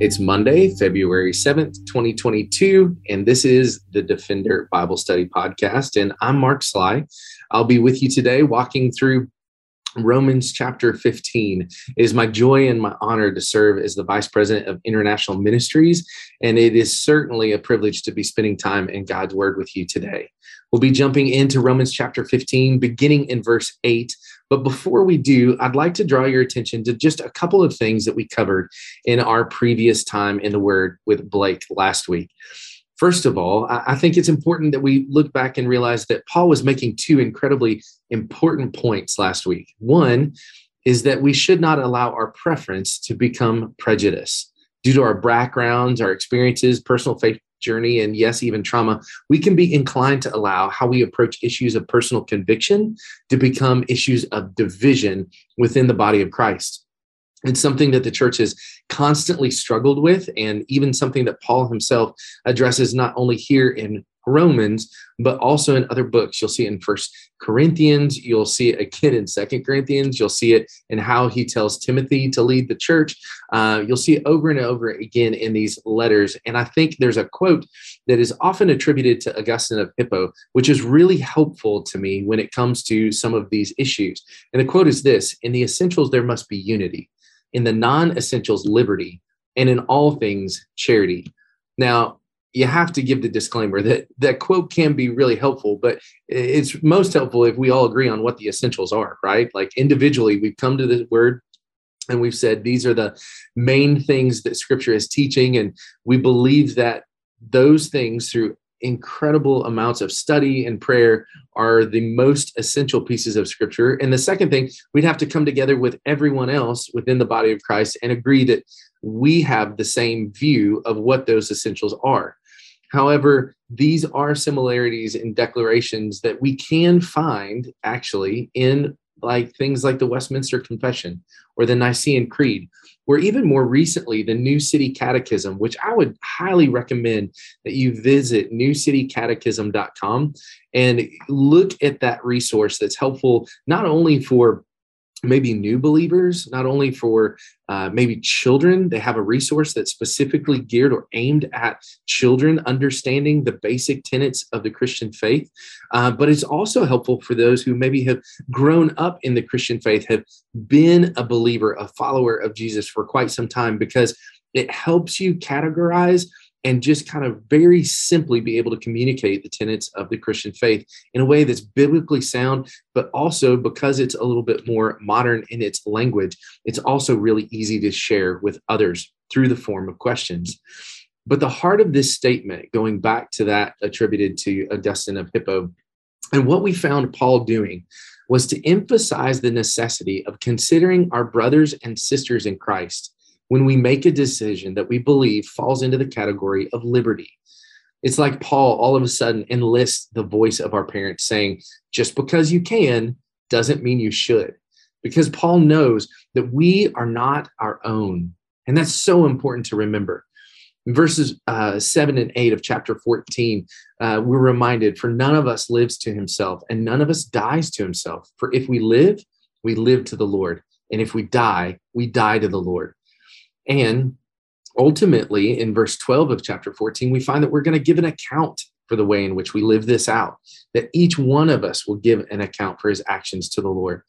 It's Monday, February 7th, 2022, and this is the Defender Bible Study Podcast. And I'm Mark Sly. I'll be with you today walking through Romans chapter 15. It is my joy and my honor to serve as the Vice President of International Ministries, and it is certainly a privilege to be spending time in God's Word with you today. We'll be jumping into Romans chapter 15, beginning in verse 8. But before we do, I'd like to draw your attention to just a couple of things that we covered in our previous time in the Word with Blake last week. First of all, I think it's important that we look back and realize that Paul was making two incredibly important points last week. One is that we should not allow our preference to become prejudice. Due to our backgrounds, our experiences, personal faith journey, and yes, even trauma, we can be inclined to allow how we approach issues of personal conviction to become issues of division within the body of Christ. It's something that the church has constantly struggled with, and even something that Paul himself addresses not only here in Romans, but also in other books. You'll see it in First Corinthians. You'll see it again in Second Corinthians. You'll see it in how he tells Timothy to lead the church. Uh, you'll see it over and over again in these letters. And I think there's a quote that is often attributed to Augustine of Hippo, which is really helpful to me when it comes to some of these issues. And the quote is this In the essentials, there must be unity. In the non essentials, liberty. And in all things, charity. Now, you have to give the disclaimer that that quote can be really helpful, but it's most helpful if we all agree on what the essentials are, right? Like individually, we've come to the word and we've said these are the main things that scripture is teaching. And we believe that those things through incredible amounts of study and prayer are the most essential pieces of scripture. And the second thing, we'd have to come together with everyone else within the body of Christ and agree that we have the same view of what those essentials are. However, these are similarities in declarations that we can find actually in like things like the Westminster Confession or the Nicene Creed, or even more recently, the New City Catechism, which I would highly recommend that you visit newcitycatechism.com and look at that resource that's helpful not only for maybe new believers, not only for uh, maybe children. They have a resource that's specifically geared or aimed at children understanding the basic tenets of the Christian faith. Uh, but it's also helpful for those who maybe have grown up in the Christian faith, have been a believer, a follower of Jesus for quite some time, because it helps you categorize and just kind of very simply be able to communicate the tenets of the Christian faith in a way that's biblically sound, but also because it's a little bit more modern in its language, it's also really easy to share with others through the form of questions. But the heart of this statement, going back to that attributed to Augustine of Hippo, and what we found Paul doing was to emphasize the necessity of considering our brothers and sisters in Christ when we make a decision that we believe falls into the category of liberty. It's like Paul all of a sudden enlists the voice of our parents saying, just because you can doesn't mean you should. Because Paul knows that we are not our own. And that's so important to remember. In verses uh, 7 and 8 of chapter 14, uh, we're reminded, For none of us lives to himself, and none of us dies to himself. For if we live, we live to the Lord. And if we die, we die to the Lord. And ultimately, in verse 12 of chapter 14, we find that we're going to give an account for the way in which we live this out, that each one of us will give an account for his actions to the Lord.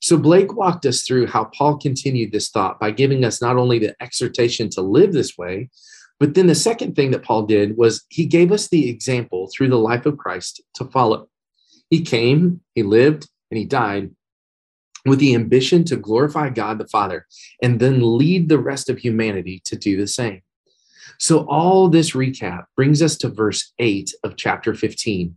So Blake walked us through how Paul continued this thought by giving us not only the exhortation to live this way, but then the second thing that Paul did was he gave us the example through the life of Christ to follow. He came, he lived, and he died with the ambition to glorify God the Father and then lead the rest of humanity to do the same. So, all this recap brings us to verse 8 of chapter 15.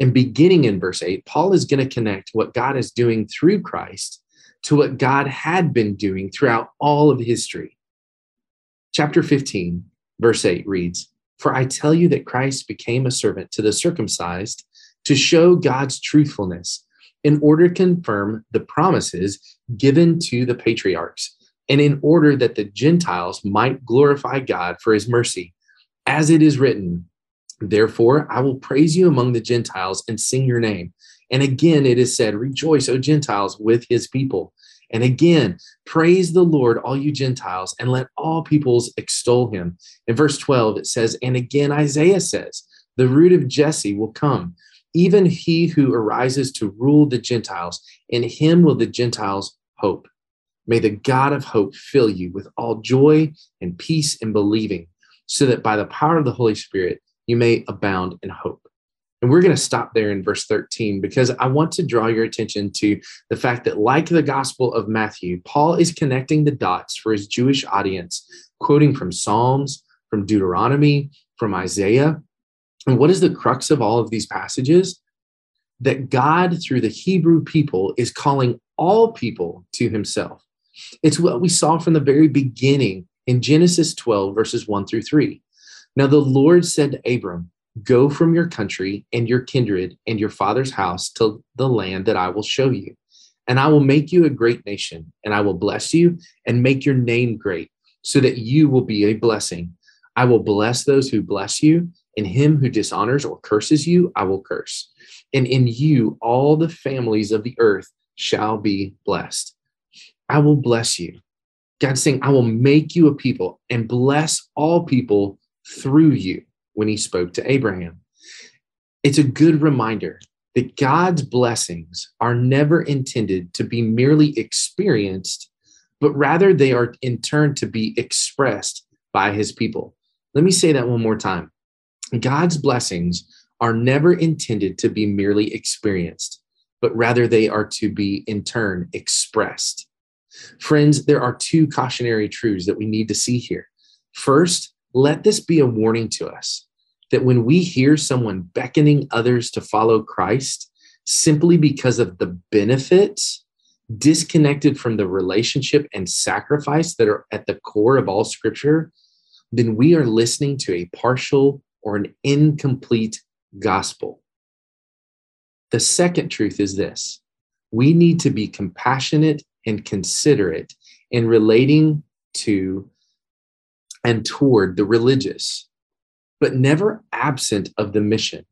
And beginning in verse 8, Paul is going to connect what God is doing through Christ to what God had been doing throughout all of history. Chapter 15, verse 8 reads For I tell you that Christ became a servant to the circumcised to show God's truthfulness in order to confirm the promises given to the patriarchs and in order that the Gentiles might glorify God for his mercy. As it is written, Therefore, I will praise you among the Gentiles and sing your name. And again, it is said, Rejoice, O Gentiles, with his people. And again, praise the Lord, all you Gentiles, and let all peoples extol him. In verse 12, it says, And again, Isaiah says, The root of Jesse will come, even he who arises to rule the Gentiles. In him will the Gentiles hope. May the God of hope fill you with all joy and peace in believing, so that by the power of the Holy Spirit you may abound in hope. And we're going to stop there in verse 13 because I want to draw your attention to the fact that, like the Gospel of Matthew, Paul is connecting the dots for his Jewish audience, quoting from Psalms, from Deuteronomy, from Isaiah. And what is the crux of all of these passages? That God, through the Hebrew people, is calling all people to himself. It's what we saw from the very beginning in Genesis 12, verses 1 through 3. Now the Lord said to Abram, Go from your country and your kindred and your father's house to the land that I will show you. And I will make you a great nation, and I will bless you and make your name great, so that you will be a blessing. I will bless those who bless you, and him who dishonors or curses you, I will curse. And in you, all the families of the earth shall be blessed. I will bless you. God's saying, I will make you a people and bless all people through you when he spoke to Abraham. It's a good reminder that God's blessings are never intended to be merely experienced, but rather they are in turn to be expressed by his people. Let me say that one more time. God's blessings are never intended to be merely experienced, but rather they are to be in turn expressed. Friends, there are two cautionary truths that we need to see here. First, let this be a warning to us that when we hear someone beckoning others to follow Christ simply because of the benefits disconnected from the relationship and sacrifice that are at the core of all scripture, then we are listening to a partial or an incomplete gospel. The second truth is this we need to be compassionate and considerate in relating to and toward the religious, but never absent of the mission.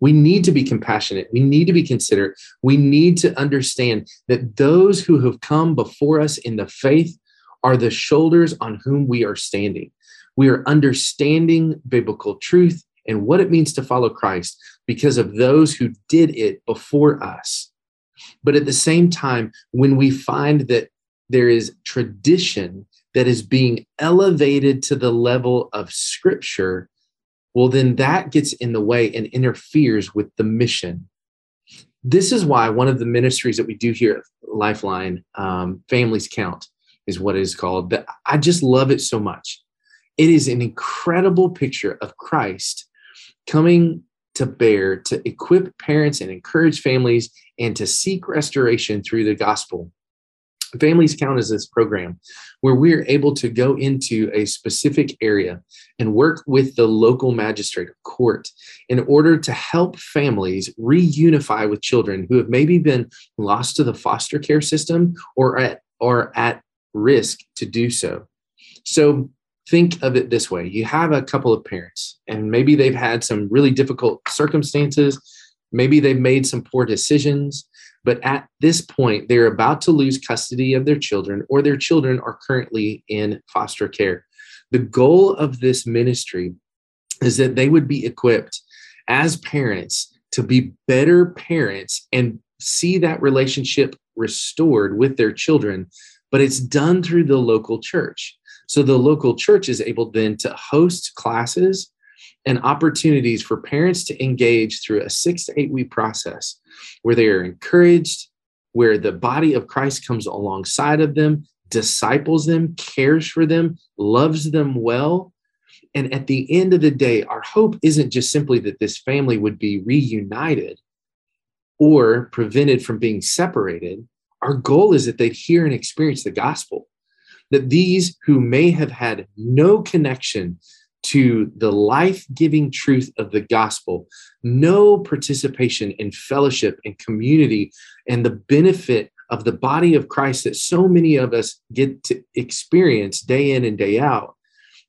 We need to be compassionate. We need to be considerate. We need to understand that those who have come before us in the faith are the shoulders on whom we are standing. We are understanding biblical truth and what it means to follow Christ because of those who did it before us. But at the same time, when we find that there is tradition that is being elevated to the level of scripture, well, then that gets in the way and interferes with the mission. This is why one of the ministries that we do here at Lifeline, um, Families Count, is what it is called. I just love it so much. It is an incredible picture of Christ coming to bear to equip parents and encourage families and to seek restoration through the gospel. Families Count as this program where we're able to go into a specific area and work with the local magistrate or court in order to help families reunify with children who have maybe been lost to the foster care system or at or at risk to do so. So think of it this way you have a couple of parents and maybe they've had some really difficult circumstances maybe they've made some poor decisions but at this point, they're about to lose custody of their children, or their children are currently in foster care. The goal of this ministry is that they would be equipped as parents to be better parents and see that relationship restored with their children, but it's done through the local church. So the local church is able then to host classes and opportunities for parents to engage through a six to eight week process where they are encouraged, where the body of Christ comes alongside of them, disciples them, cares for them, loves them well. And at the end of the day, our hope isn't just simply that this family would be reunited or prevented from being separated. Our goal is that they'd hear and experience the gospel, that these who may have had no connection to the life giving truth of the gospel, no participation in fellowship and community and the benefit of the body of Christ that so many of us get to experience day in and day out,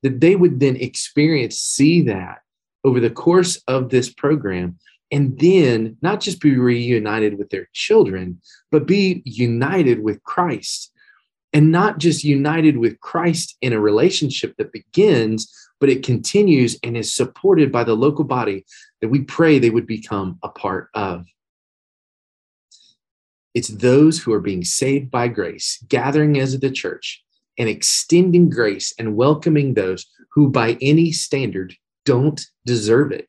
that they would then experience, see that over the course of this program, and then not just be reunited with their children, but be united with Christ. And not just united with Christ in a relationship that begins, but it continues and is supported by the local body that we pray they would become a part of. It's those who are being saved by grace, gathering as the church and extending grace and welcoming those who, by any standard, don't deserve it.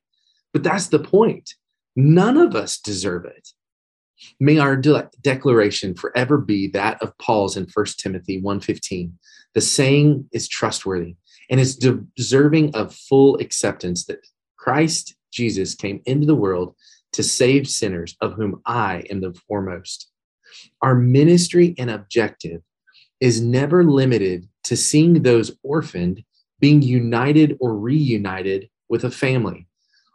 But that's the point. None of us deserve it. May our de- declaration forever be that of Paul's in 1 Timothy 1:15. The saying is trustworthy and is deserving of full acceptance that Christ Jesus came into the world to save sinners, of whom I am the foremost. Our ministry and objective is never limited to seeing those orphaned being united or reunited with a family.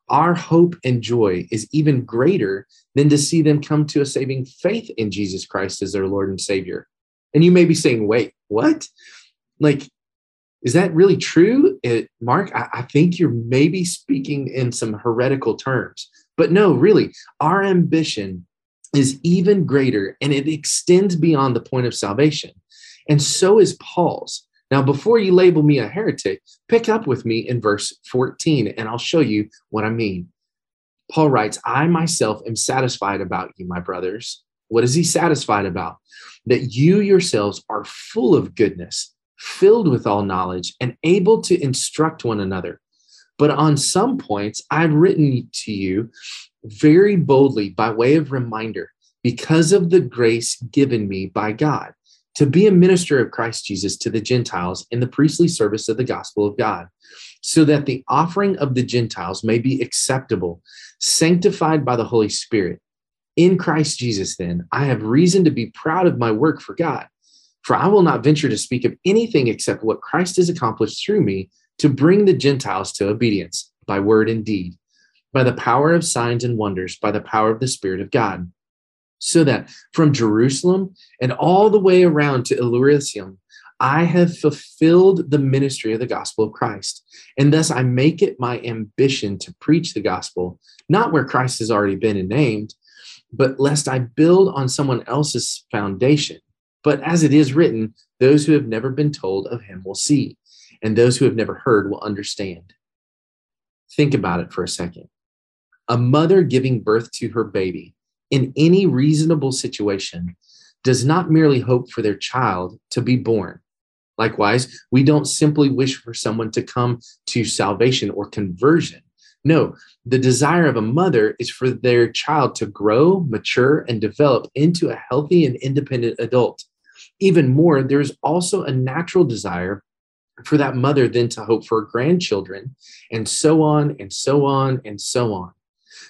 Our hope and joy is even greater than to see them come to a saving faith in Jesus Christ as their Lord and Savior. And you may be saying, wait, what? Like, is that really true? It, Mark, I, I think you're maybe speaking in some heretical terms. But no, really, our ambition is even greater and it extends beyond the point of salvation. And so is Paul's. Now, before you label me a heretic, pick up with me in verse 14 and I'll show you what I mean. Paul writes, I myself am satisfied about you, my brothers. What is he satisfied about? That you yourselves are full of goodness, filled with all knowledge, and able to instruct one another. But on some points, I've written to you very boldly by way of reminder because of the grace given me by God to be a minister of Christ Jesus to the Gentiles in the priestly service of the gospel of God, so that the offering of the Gentiles may be acceptable, sanctified by the Holy Spirit. In Christ Jesus, then, I have reason to be proud of my work for God. For I will not venture to speak of anything except what Christ has accomplished through me to bring the Gentiles to obedience by word and deed by the power of signs and wonders, by the power of the Spirit of God. So that from Jerusalem and all the way around to Illyricum, I have fulfilled the ministry of the gospel of Christ. And thus I make it my ambition to preach the gospel, not where Christ has already been and named, but lest I build on someone else's foundation. But as it is written, those who have never been told of him will see, and those who have never heard will understand. Think about it for a second. A mother giving birth to her baby in any reasonable situation does not merely hope for their child to be born. Likewise, we don't simply wish for someone to come to salvation or conversion. No, the desire of a mother is for their child to grow, mature, and develop into a healthy and independent adult. Even more, there's also a natural desire for that mother then to hope for grandchildren, and so on and so on and so on.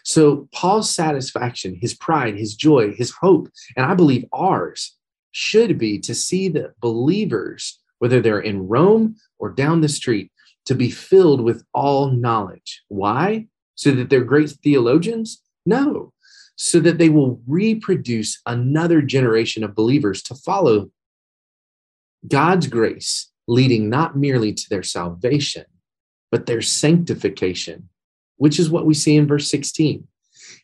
So, Paul's satisfaction, his pride, his joy, his hope, and I believe ours should be to see the believers, whether they're in Rome or down the street, to be filled with all knowledge. Why? So that they're great theologians? No. So that they will reproduce another generation of believers to follow God's grace, leading not merely to their salvation, but their sanctification which is what we see in verse 16.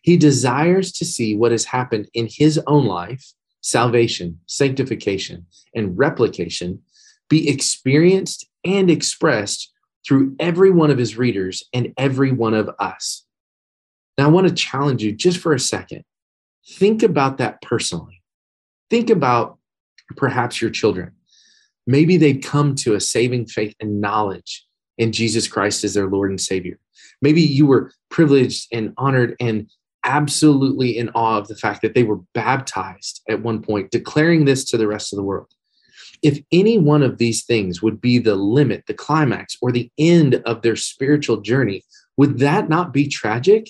He desires to see what has happened in his own life, salvation, sanctification, and replication, be experienced and expressed through every one of his readers and every one of us. Now, I want to challenge you just for a second. Think about that personally. Think about perhaps your children. Maybe they'd come to a saving faith and knowledge in Jesus Christ as their Lord and Savior. Maybe you were privileged and honored and absolutely in awe of the fact that they were baptized at one point, declaring this to the rest of the world. If any one of these things would be the limit, the climax, or the end of their spiritual journey, would that not be tragic?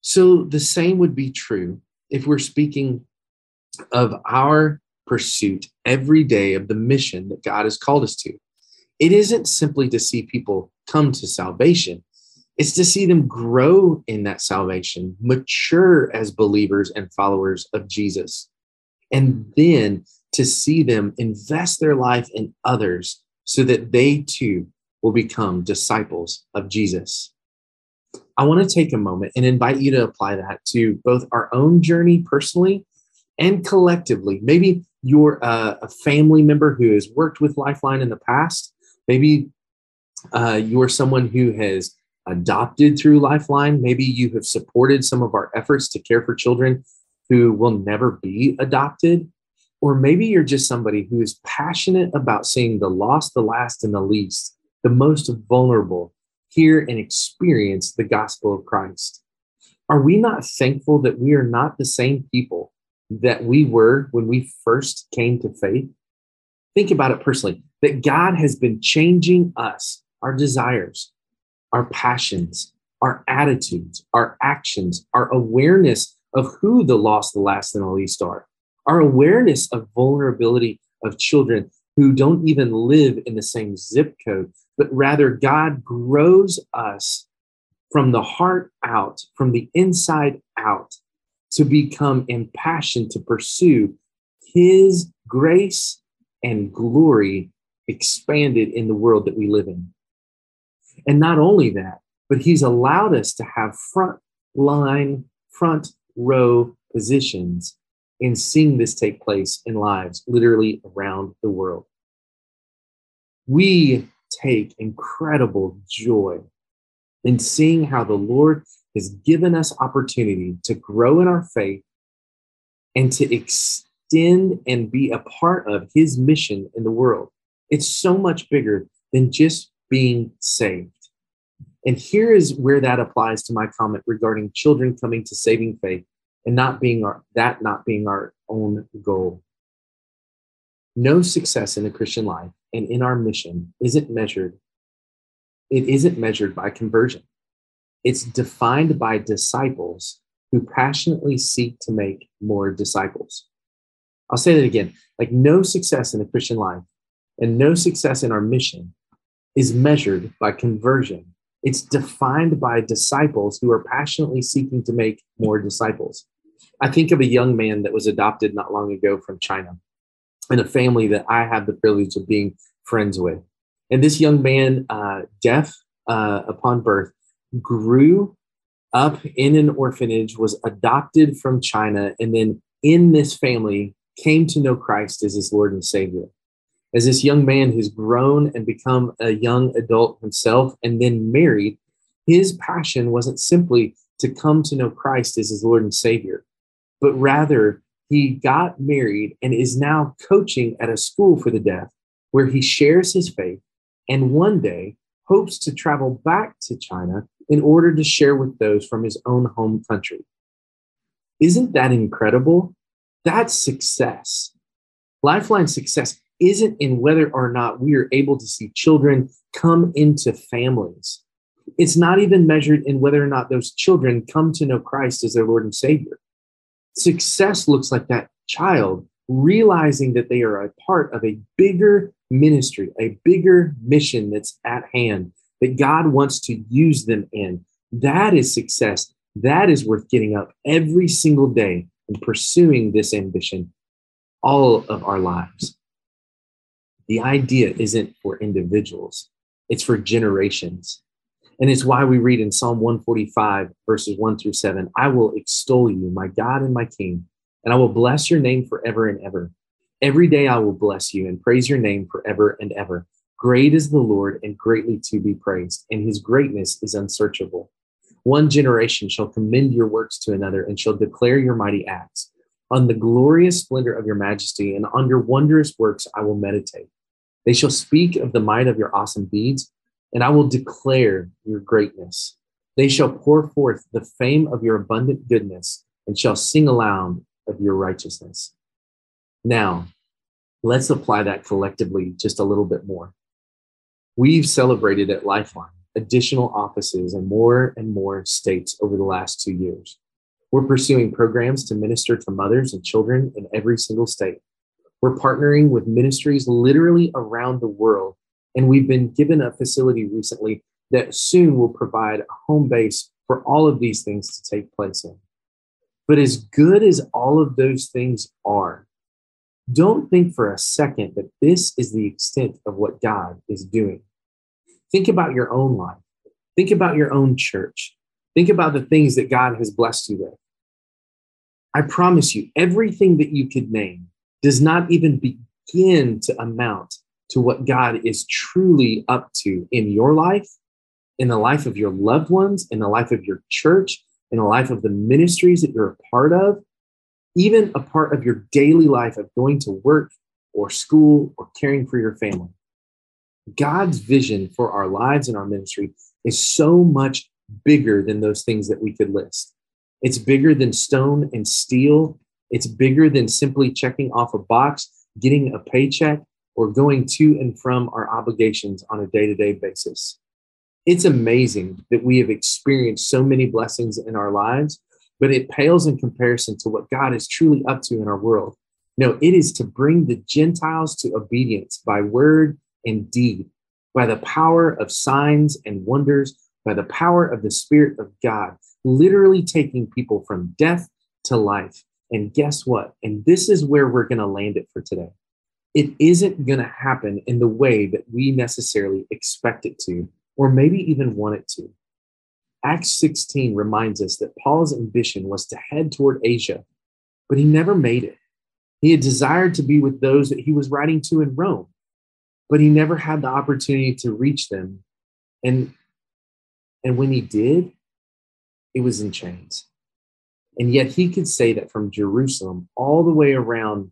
So the same would be true if we're speaking of our pursuit every day of the mission that God has called us to. It isn't simply to see people come to salvation, it's to see them grow in that salvation, mature as believers and followers of Jesus, and then to see them invest their life in others so that they too will become disciples of Jesus. I want to take a moment and invite you to apply that to both our own journey personally and collectively. Maybe you're a, family member who has worked with Lifeline in the past. Maybe uh, you're someone who has adopted through Lifeline. Maybe you have supported some of our efforts to care for children who will never be adopted. Or maybe you're just somebody who is passionate about seeing the lost, the last, and the least, the most vulnerable, hear and experience the gospel of Christ. Are we not thankful that we are not the same people that we were when we first came to faith? Think about it personally that God has been changing us, our desires, our passions, our attitudes, our actions, our awareness of who the lost, the last, and the least are, our awareness of vulnerability of children who don't even live in the same zip code, but rather God grows us from the heart out, from the inside out, to become impassioned to pursue His grace and glory expanded in the world that we live in. And not only that, but He's allowed us to have front line, front row positions in seeing this take place in lives literally around the world. We take incredible joy in seeing how the Lord has given us opportunity to grow in our faith and to extend and be a part of his mission in the world. It's so much bigger than just being saved. And here is where that applies to my comment regarding children coming to saving faith and not being our that not being our own goal. No success in the Christian life and in our mission isn't measured it isn't measured by conversion. It's defined by disciples who passionately seek to make more disciples. I'll say that again. Like no success in the Christian life and no success in our mission is measured by conversion. It's defined by disciples who are passionately seeking to make more disciples. I think of a young man that was adopted not long ago from China in a family that I had the privilege of being friends with. And this young man, uh, deaf uh, upon birth, grew up in an orphanage, was adopted from China, and then in this family came to know Christ as his Lord and Savior. As this young man who's grown and become a young adult himself and then married, his passion wasn't simply to come to know Christ as his Lord and Savior, but rather he got married and is now coaching at a school for the deaf where he shares his faith and one day hopes to travel back to China in order to share with those from his own home country. Isn't that incredible? That's success. Lifeline success isn't in whether or not we are able to see children come into families. It's not even measured in whether or not those children come to know Christ as their Lord and Savior. Success looks like that child realizing that they are a part of a bigger ministry, a bigger mission that's at hand that God wants to use them in. That is success. That is worth getting up every single day and pursuing this ambition all of our lives. The idea isn't for individuals, it's for generations. And it's why we read in Psalm 145, verses 1 through 7 I will extol you, my God and my King, and I will bless your name forever and ever. Every day I will bless you and praise your name forever and ever. Great is the Lord and greatly to be praised, and his greatness is unsearchable. One generation shall commend your works to another and shall declare your mighty acts. On the glorious splendor of your majesty and on your wondrous works I will meditate. They shall speak of the might of your awesome deeds, and I will declare your greatness. They shall pour forth the fame of your abundant goodness and shall sing aloud of your righteousness. Now, let's apply that collectively just a little bit more. We've celebrated at Lifeline additional offices in more and more states over the last two years. We're pursuing programs to minister to mothers and children in every single state. We're partnering with ministries literally around the world And we've been given a facility recently that soon will provide a home base for all of these things to take place in. But as good as all of those things are, don't think for a second that this is the extent of what God is doing. Think about your own life. Think about your own church. Think about the things that God has blessed you with. I promise you, everything that you could name does not even begin to amount to what God is truly up to in your life, in the life of your loved ones, in the life of your church, in the life of the ministries that you're a part of, even a part of your daily life of going to work or school or caring for your family. God's vision for our lives and our ministry is so much bigger than those things that we could list. It's bigger than stone and steel. It's bigger than simply checking off a box, getting a paycheck, or going to and from our obligations on a day to day basis. It's amazing that we have experienced so many blessings in our lives, but it pales in comparison to what God is truly up to in our world. No, it is to bring the Gentiles to obedience by word and deed, by the power of signs and wonders, by the power of the Spirit of God, literally taking people from death to life. And guess what? And this is where we're going to land it for today. It isn't going to happen in the way that we necessarily expect it to or maybe even want it to. Acts 16 reminds us that Paul's ambition was to head toward Asia, but he never made it. He had desired to be with those that he was writing to in Rome, but he never had the opportunity to reach them. And, and when he did, it was in chains. And yet he could say that from Jerusalem all the way around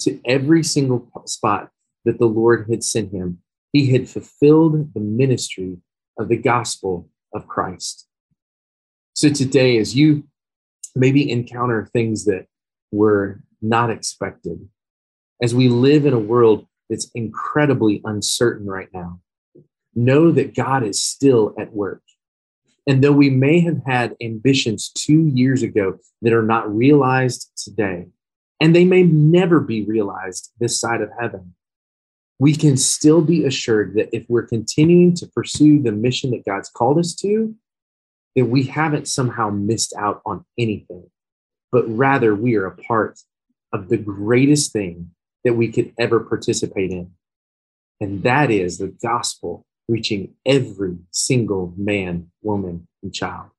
to every single spot that the Lord had sent him, he had fulfilled the ministry of the gospel of Christ. So today, as you maybe encounter things that were not expected, as we live in a world that's incredibly uncertain right now, know that God is still at work. And though we may have had ambitions two years ago that are not realized today, and they may never be realized this side of heaven, we can still be assured that if we're continuing to pursue the mission that God's called us to, that we haven't somehow missed out on anything, but rather we are a part of the greatest thing that we could ever participate in. And that is the gospel reaching every single man, woman, and child.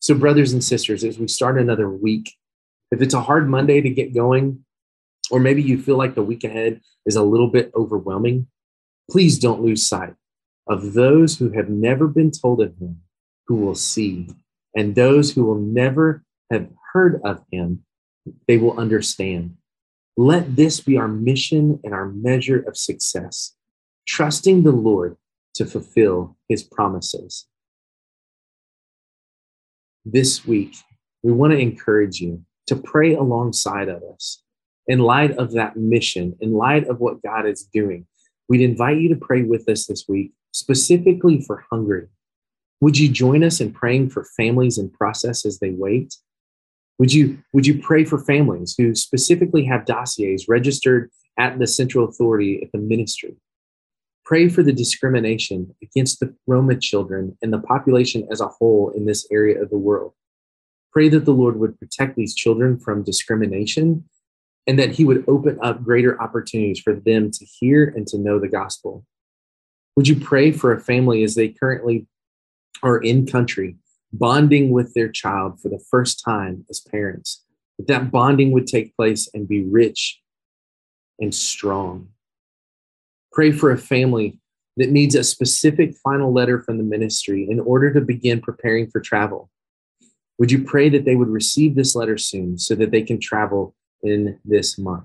So, brothers and sisters, as we start another week, if it's a hard Monday to get going, or maybe you feel like the week ahead is a little bit overwhelming, please don't lose sight of those who have never been told of him, who will see, and those who will never have heard of him, they will understand. Let this be our mission and our measure of success, trusting the Lord to fulfill his promises. This week, we want to encourage you to pray alongside of us in light of that mission, in light of what God is doing, we'd invite you to pray with us this week, specifically for Hungary. Would you join us in praying for families in process as they wait? Would you, would you pray for families who specifically have dossiers registered at the central authority at the ministry? Pray for the discrimination against the Roma children and the population as a whole in this area of the world. Pray that the Lord would protect these children from discrimination and that he would open up greater opportunities for them to hear and to know the gospel. Would you pray for a family as they currently are in country, bonding with their child for the first time as parents? That that bonding would take place and be rich and strong. Pray for a family that needs a specific final letter from the ministry in order to begin preparing for travel. Would you pray that they would receive this letter soon so that they can travel in this month?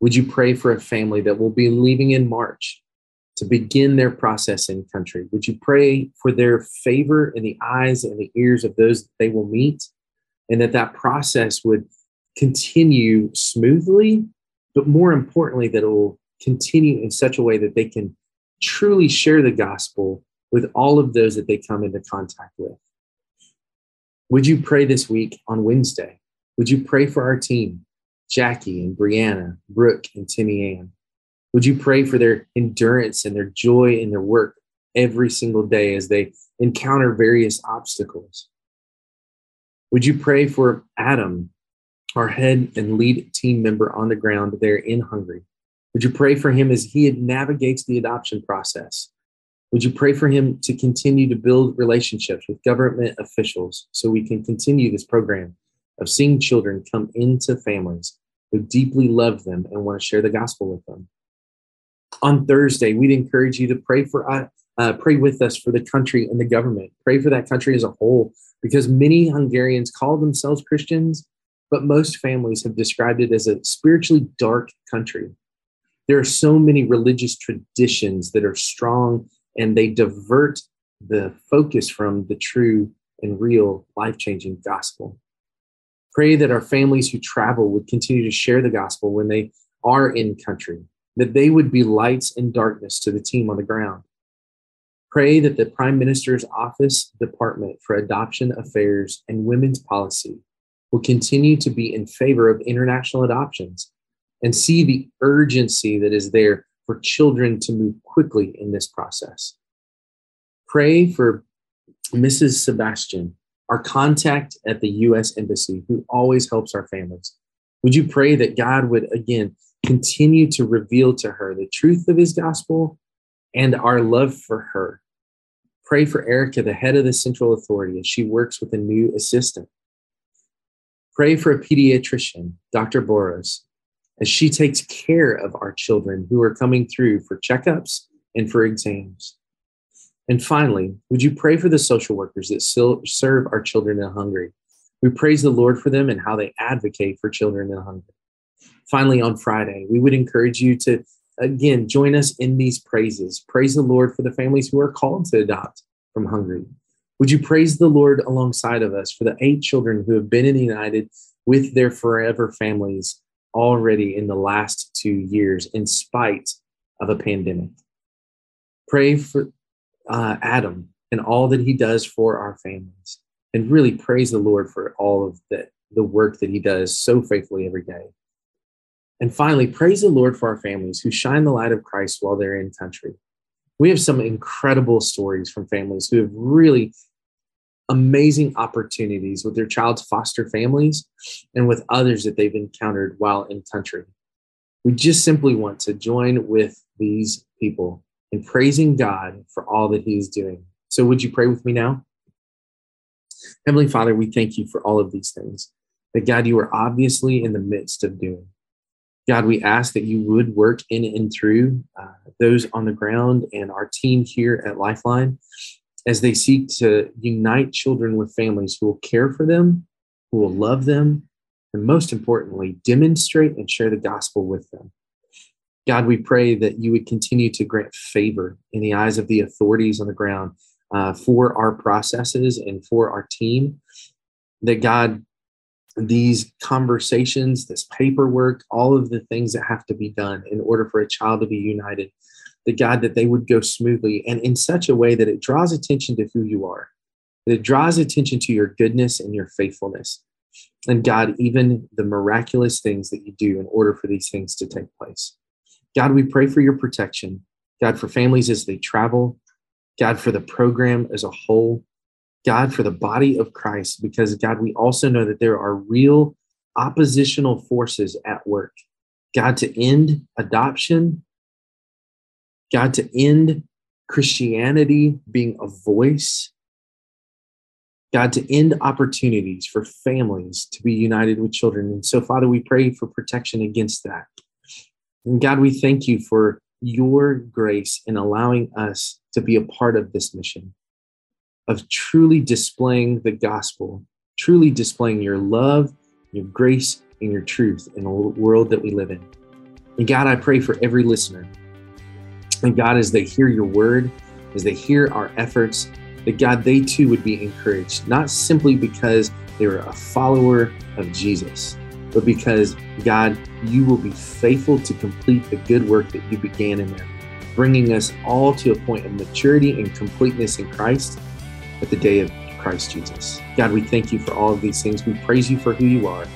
Would you pray for a family that will be leaving in March to begin their process in country? Would you pray for their favor in the eyes and the ears of those that they will meet and that that process would continue smoothly, but more importantly, that it will continue in such a way that they can truly share the gospel with all of those that they come into contact with? Would you pray this week on Wednesday would you pray for our team, Jackie and Brianna, Brooke and Timmy Ann? Would you pray for their endurance and their joy in their work every single day as they encounter various obstacles? Would you pray for Adam, our head and lead team member on the ground there in Hungary? Would you pray for him as he navigates the adoption process? Would you pray for him to continue to build relationships with government officials so we can continue this program of seeing children come into families who deeply love them and want to share the gospel with them? On Thursday, we'd encourage you to pray for uh, uh, pray with us for the country and the government. Pray for that country as a whole, because many Hungarians call themselves Christians, but most families have described it as a spiritually dark country there are so many religious traditions that are strong and they divert the focus from the true and real life changing gospel. Pray that our families who travel would continue to share the gospel when they are in country, that they would be lights in darkness to the team on the ground. Pray that the Prime Minister's Office Department for Adoption Affairs and Women's Policy will continue to be in favor of international adoptions and see the urgency that is there for children to move quickly in this process. Pray for Mrs. Sebastian, our contact at the U.S. Embassy, who always helps our families. Would you pray that God would again continue to reveal to her the truth of his gospel and our love for her? Pray for Erica, the head of the Central Authority, as she works with a new assistant. Pray for a pediatrician, Dr. Boros, as she takes care of our children who are coming through for checkups and for exams. And finally, would you pray for the social workers that serve our children in Hungary? We praise the Lord for them and how they advocate for children in Hungary. Finally, on Friday, we would encourage you to again join us in these praises. Praise the Lord for the families who are called to adopt from Hungary. Would you praise the Lord alongside of us for the eight children who have been in the united with their forever families already in the last two years, in spite of a pandemic. Pray for uh, Adam and all that he does for our families, and really praise the Lord for all of the, the work that he does so faithfully every day. And finally, praise the Lord for our families who shine the light of Christ while they're in country. We have some incredible stories from families who have really amazing opportunities with their child's foster families and with others that they've encountered while in country. We just simply want to join with these people in praising God for all that He is doing. So, would you pray with me now? Heavenly Father, we thank you for all of these things that God, you are obviously in the midst of doing. God, we ask that you would work in and through uh, those on the ground and our team here at Lifeline as they seek to unite children with families who will care for them, who will love them, and most importantly, demonstrate and share the gospel with them. God, we pray that you would continue to grant favor in the eyes of the authorities on the ground uh, for our processes and for our team. That God, these conversations, this paperwork, all of the things that have to be done in order for a child to be united the God that they would go smoothly and in such a way that it draws attention to who you are, that it draws attention to your goodness and your faithfulness. And God, even the miraculous things that you do in order for these things to take place. God, we pray for your protection. God, for families as they travel. God, for the program as a whole. God, for the body of Christ, because God, we also know that there are real oppositional forces at work. God, to end adoption God, to end Christianity being a voice. God, to end opportunities for families to be united with children. And so, Father, we pray for protection against that. And God, we thank you for your grace in allowing us to be a part of this mission of truly displaying the gospel, truly displaying your love, your grace, and your truth in the world that we live in. And God, I pray for every listener and God, as they hear your word, as they hear our efforts, that God, they too would be encouraged, not simply because they are a follower of Jesus, but because, God, you will be faithful to complete the good work that you began in them, bringing us all to a point of maturity and completeness in Christ at the day of Christ Jesus. God, we thank you for all of these things. We praise you for who you are.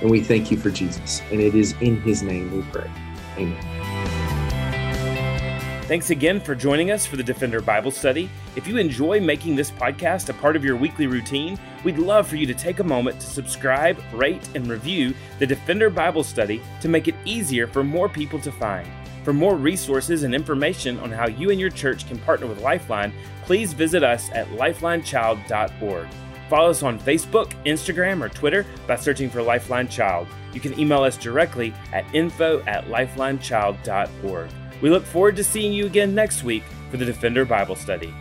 And we thank you for Jesus. And it is in his name we pray. Amen. Thanks again for joining us for the Defender Bible Study. If you enjoy making this podcast a part of your weekly routine, we'd love for you to take a moment to subscribe, rate, and review the Defender Bible Study to make it easier for more people to find. For more resources and information on how you and your church can partner with Lifeline, please visit us at lifelinechild.org. Follow us on Facebook, Instagram, or Twitter by searching for Lifeline Child. You can email us directly at info at lifelinechild.org. We look forward to seeing you again next week for the Defender Bible Study.